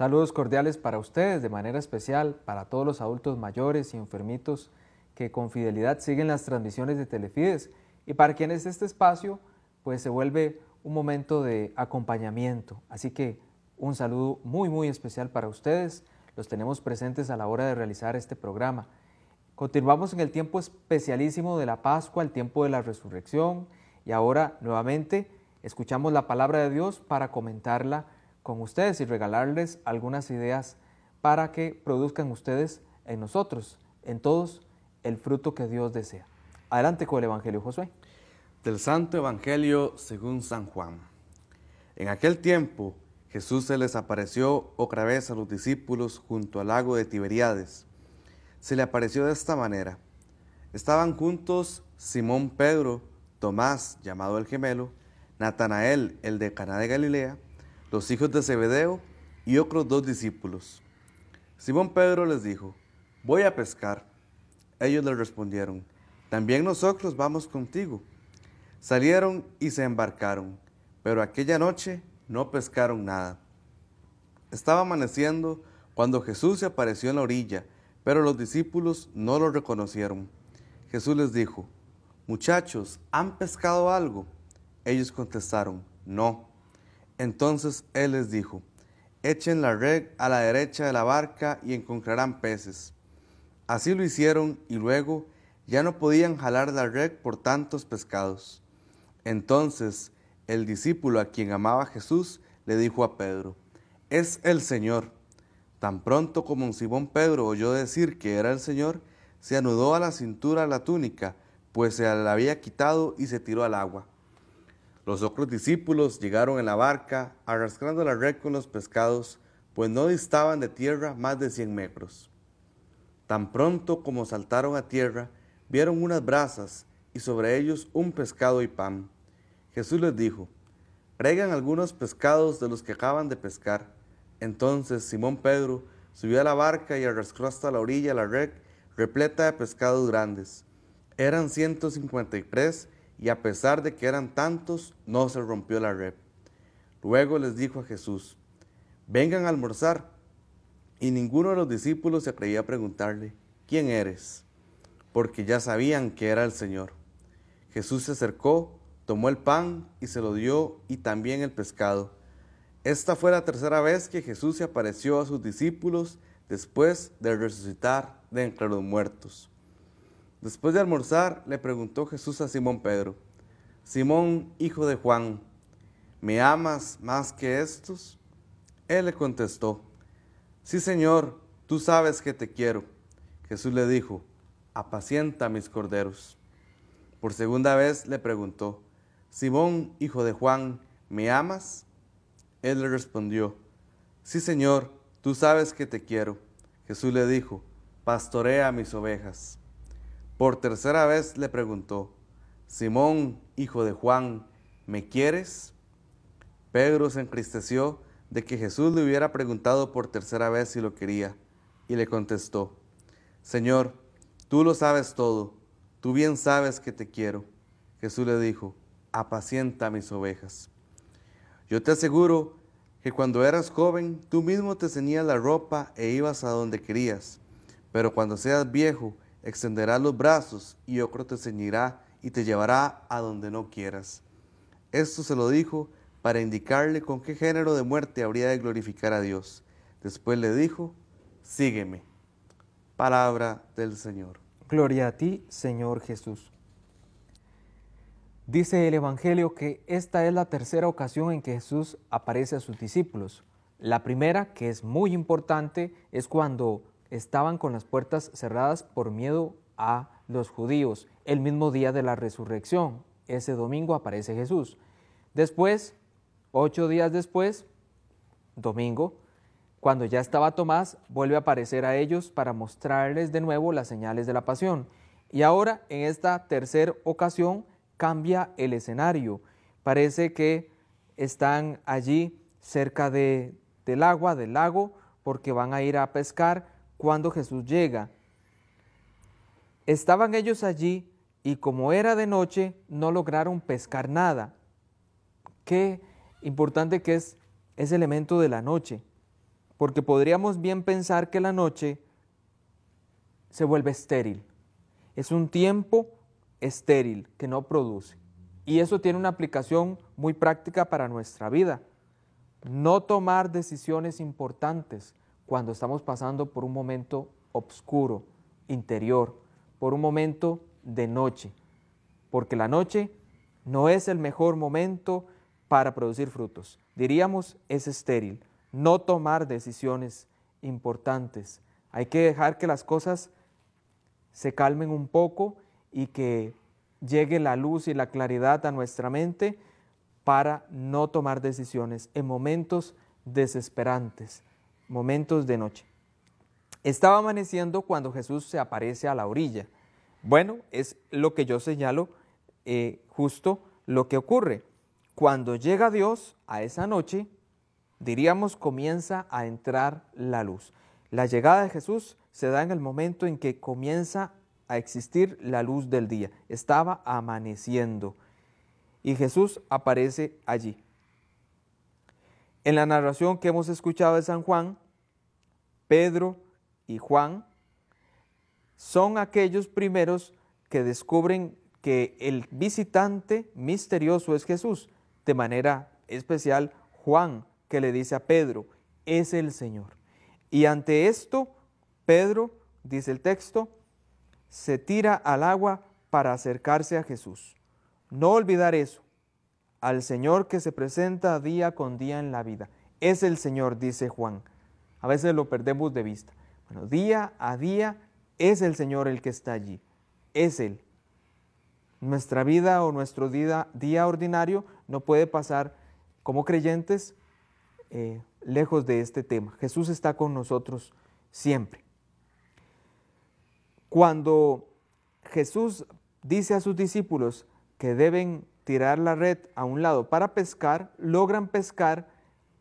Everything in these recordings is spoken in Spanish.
Saludos cordiales para ustedes, de manera especial para todos los adultos mayores y enfermitos que con fidelidad siguen las transmisiones de Telefides y para quienes este espacio pues se vuelve un momento de acompañamiento. Así que un saludo muy muy especial para ustedes. Los tenemos presentes a la hora de realizar este programa. Continuamos en el tiempo especialísimo de la Pascua, el tiempo de la resurrección y ahora nuevamente escuchamos la palabra de Dios para comentarla con ustedes y regalarles algunas ideas para que produzcan ustedes en nosotros, en todos, el fruto que Dios desea. Adelante con el Evangelio, Josué. Del Santo Evangelio según San Juan. En aquel tiempo Jesús se les apareció otra vez a los discípulos junto al lago de Tiberíades. Se le apareció de esta manera. Estaban juntos Simón Pedro, Tomás, llamado el gemelo, Natanael, el de Caná de Galilea, los hijos de Zebedeo y otros dos discípulos. Simón Pedro les dijo, voy a pescar. Ellos le respondieron, también nosotros vamos contigo. Salieron y se embarcaron, pero aquella noche no pescaron nada. Estaba amaneciendo cuando Jesús se apareció en la orilla, pero los discípulos no lo reconocieron. Jesús les dijo, muchachos, ¿han pescado algo? Ellos contestaron, no. Entonces él les dijo, echen la red a la derecha de la barca y encontrarán peces. Así lo hicieron y luego ya no podían jalar la red por tantos pescados. Entonces el discípulo a quien amaba Jesús le dijo a Pedro, es el Señor. Tan pronto como Simón Pedro oyó decir que era el Señor, se anudó a la cintura la túnica, pues se la había quitado y se tiró al agua. Los otros discípulos llegaron en la barca, arrastrando la red con los pescados, pues no distaban de tierra más de cien metros. Tan pronto como saltaron a tierra, vieron unas brasas y sobre ellos un pescado y pan. Jesús les dijo, traigan algunos pescados de los que acaban de pescar. Entonces Simón Pedro subió a la barca y arrastró hasta la orilla la red repleta de pescados grandes. Eran ciento cincuenta y tres y a pesar de que eran tantos, no se rompió la red. Luego les dijo a Jesús, vengan a almorzar. Y ninguno de los discípulos se atrevía a preguntarle, ¿quién eres? Porque ya sabían que era el Señor. Jesús se acercó, tomó el pan y se lo dio y también el pescado. Esta fue la tercera vez que Jesús se apareció a sus discípulos después de resucitar de entre los muertos. Después de almorzar, le preguntó Jesús a Simón Pedro, Simón, hijo de Juan, ¿me amas más que estos? Él le contestó, Sí, Señor, tú sabes que te quiero. Jesús le dijo, apacienta mis corderos. Por segunda vez le preguntó, Simón, hijo de Juan, ¿me amas? Él le respondió, Sí, Señor, tú sabes que te quiero. Jesús le dijo, pastorea mis ovejas. Por tercera vez le preguntó, Simón, hijo de Juan, ¿me quieres? Pedro se entristeció de que Jesús le hubiera preguntado por tercera vez si lo quería, y le contestó, Señor, tú lo sabes todo, tú bien sabes que te quiero. Jesús le dijo, apacienta mis ovejas. Yo te aseguro que cuando eras joven, tú mismo te ceñías la ropa e ibas a donde querías, pero cuando seas viejo, extenderás los brazos y otro te ceñirá y te llevará a donde no quieras. Esto se lo dijo para indicarle con qué género de muerte habría de glorificar a Dios. Después le dijo, sígueme. Palabra del Señor. Gloria a ti, Señor Jesús. Dice el Evangelio que esta es la tercera ocasión en que Jesús aparece a sus discípulos. La primera, que es muy importante, es cuando estaban con las puertas cerradas por miedo a los judíos. El mismo día de la resurrección, ese domingo aparece Jesús. Después, ocho días después, domingo, cuando ya estaba Tomás, vuelve a aparecer a ellos para mostrarles de nuevo las señales de la pasión. Y ahora, en esta tercera ocasión, cambia el escenario. Parece que están allí cerca de, del agua, del lago, porque van a ir a pescar cuando Jesús llega. Estaban ellos allí y como era de noche no lograron pescar nada. Qué importante que es ese elemento de la noche. porque podríamos bien pensar que la noche se vuelve estéril. Es un tiempo estéril que no produce. Y eso tiene una aplicación muy práctica para nuestra vida. No tomar decisiones importantes cuando estamos pasando por un momento oscuro, interior, por un momento de noche, porque la noche no es el mejor momento para producir frutos. Diríamos, es estéril. No tomar decisiones importantes. Hay que dejar que las cosas se calmen un poco y que llegue la luz y la claridad a nuestra mente para no tomar decisiones en momentos desesperantes, momentos de noche. Estaba amaneciendo cuando Jesús se aparece a la orilla. Bueno, es lo que yo señalo eh, justo lo que ocurre. Cuando llega Dios a esa noche, diríamos comienza a entrar la luz. La llegada de Jesús se da en el momento en que comienza a existir la luz del día. Estaba amaneciendo y Jesús aparece allí. En la narración que hemos escuchado de San Juan, Pedro y Juan son aquellos primeros que descubren que el visitante misterioso es Jesús. De manera especial, Juan, que le dice a Pedro, es el Señor. Y ante esto, Pedro, dice el texto, se tira al agua para acercarse a Jesús. No olvidar eso, al Señor que se presenta día con día en la vida. Es el Señor, dice Juan. A veces lo perdemos de vista. Bueno, día a día es el Señor el que está allí. Es Él. Nuestra vida o nuestro día, día ordinario no puede pasar como creyentes eh, lejos de este tema. Jesús está con nosotros siempre. Cuando Jesús dice a sus discípulos que deben tirar la red a un lado para pescar, logran pescar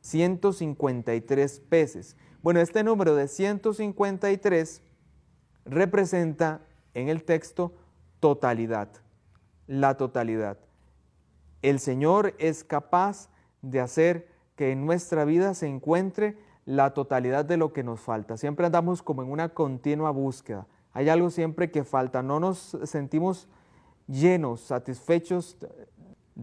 153 peces. Bueno, este número de 153 representa en el texto totalidad, la totalidad. El Señor es capaz de hacer que en nuestra vida se encuentre la totalidad de lo que nos falta. Siempre andamos como en una continua búsqueda hay algo siempre que falta, no nos sentimos llenos, satisfechos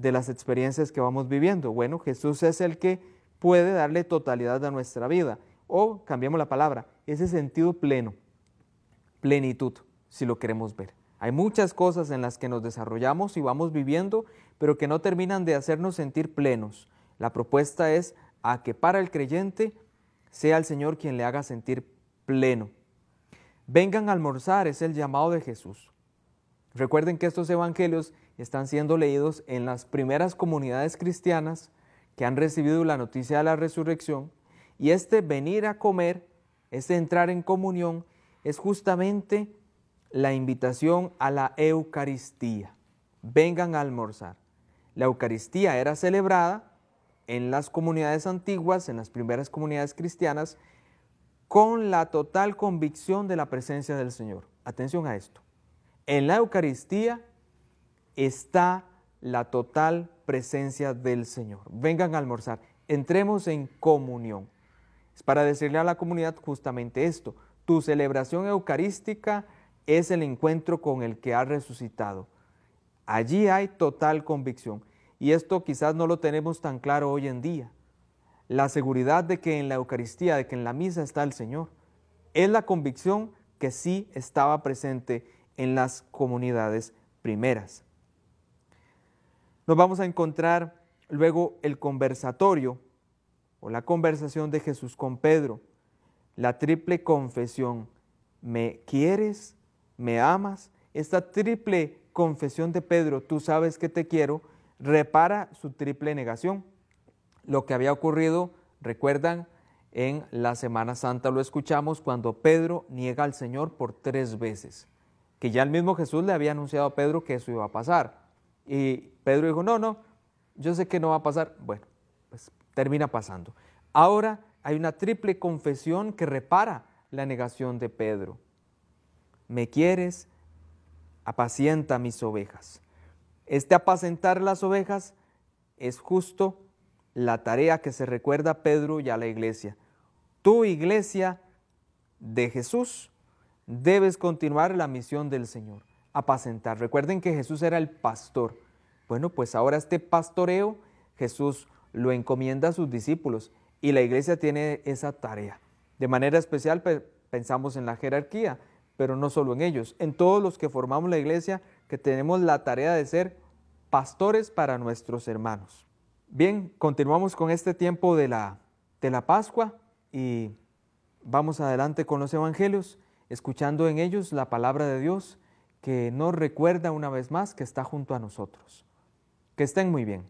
de las experiencias que vamos viviendo. Bueno, Jesús es el que puede darle totalidad a nuestra vida. O, cambiamos la palabra, ese sentido pleno, plenitud, si lo queremos ver. Hay muchas cosas en las que nos desarrollamos y vamos viviendo, pero que no terminan de hacernos sentir plenos. La propuesta es a que para el creyente sea el Señor quien le haga sentir pleno. Vengan a almorzar es el llamado de Jesús. Recuerden que estos evangelios están siendo leídos en las primeras comunidades cristianas que han recibido la noticia de la resurrección y este venir a comer, este entrar en comunión, es justamente la invitación a la Eucaristía. Vengan a almorzar. La Eucaristía era celebrada en las comunidades antiguas, en las primeras comunidades cristianas, con la total convicción de la presencia del Señor. Atención a esto. En la Eucaristía está la total presencia del Señor. Vengan a almorzar, entremos en comunión. Es para decirle a la comunidad justamente esto. Tu celebración eucarística es el encuentro con el que ha resucitado. Allí hay total convicción. Y esto quizás no lo tenemos tan claro hoy en día la seguridad de que en la Eucaristía, de que en la misa está el Señor. Es la convicción que sí estaba presente en las comunidades primeras. Nos vamos a encontrar luego el conversatorio o la conversación de Jesús con Pedro, la triple confesión. ¿Me quieres? ¿Me amas? Esta triple confesión de Pedro, tú sabes que te quiero, repara su triple negación lo que había ocurrido, recuerdan, en la Semana Santa lo escuchamos cuando Pedro niega al Señor por tres veces, que ya el mismo Jesús le había anunciado a Pedro que eso iba a pasar. Y Pedro dijo, no, no, yo sé que no va a pasar. Bueno, pues termina pasando. Ahora hay una triple confesión que repara la negación de Pedro. ¿Me quieres? Apacienta mis ovejas. Este apacentar las ovejas es justo la tarea que se recuerda a Pedro y a la iglesia. tu iglesia de Jesús, debes continuar la misión del Señor, apacentar. Recuerden que Jesús era el pastor. Bueno, pues ahora este pastoreo Jesús lo encomienda a sus discípulos y la iglesia tiene esa tarea. De manera especial pensamos en la jerarquía, pero no solo en ellos, en todos los que formamos la iglesia que tenemos la tarea de ser pastores para nuestros hermanos. Bien, continuamos con este tiempo de la, de la Pascua y vamos adelante con los evangelios, escuchando en ellos la palabra de Dios que nos recuerda una vez más que está junto a nosotros. Que estén muy bien.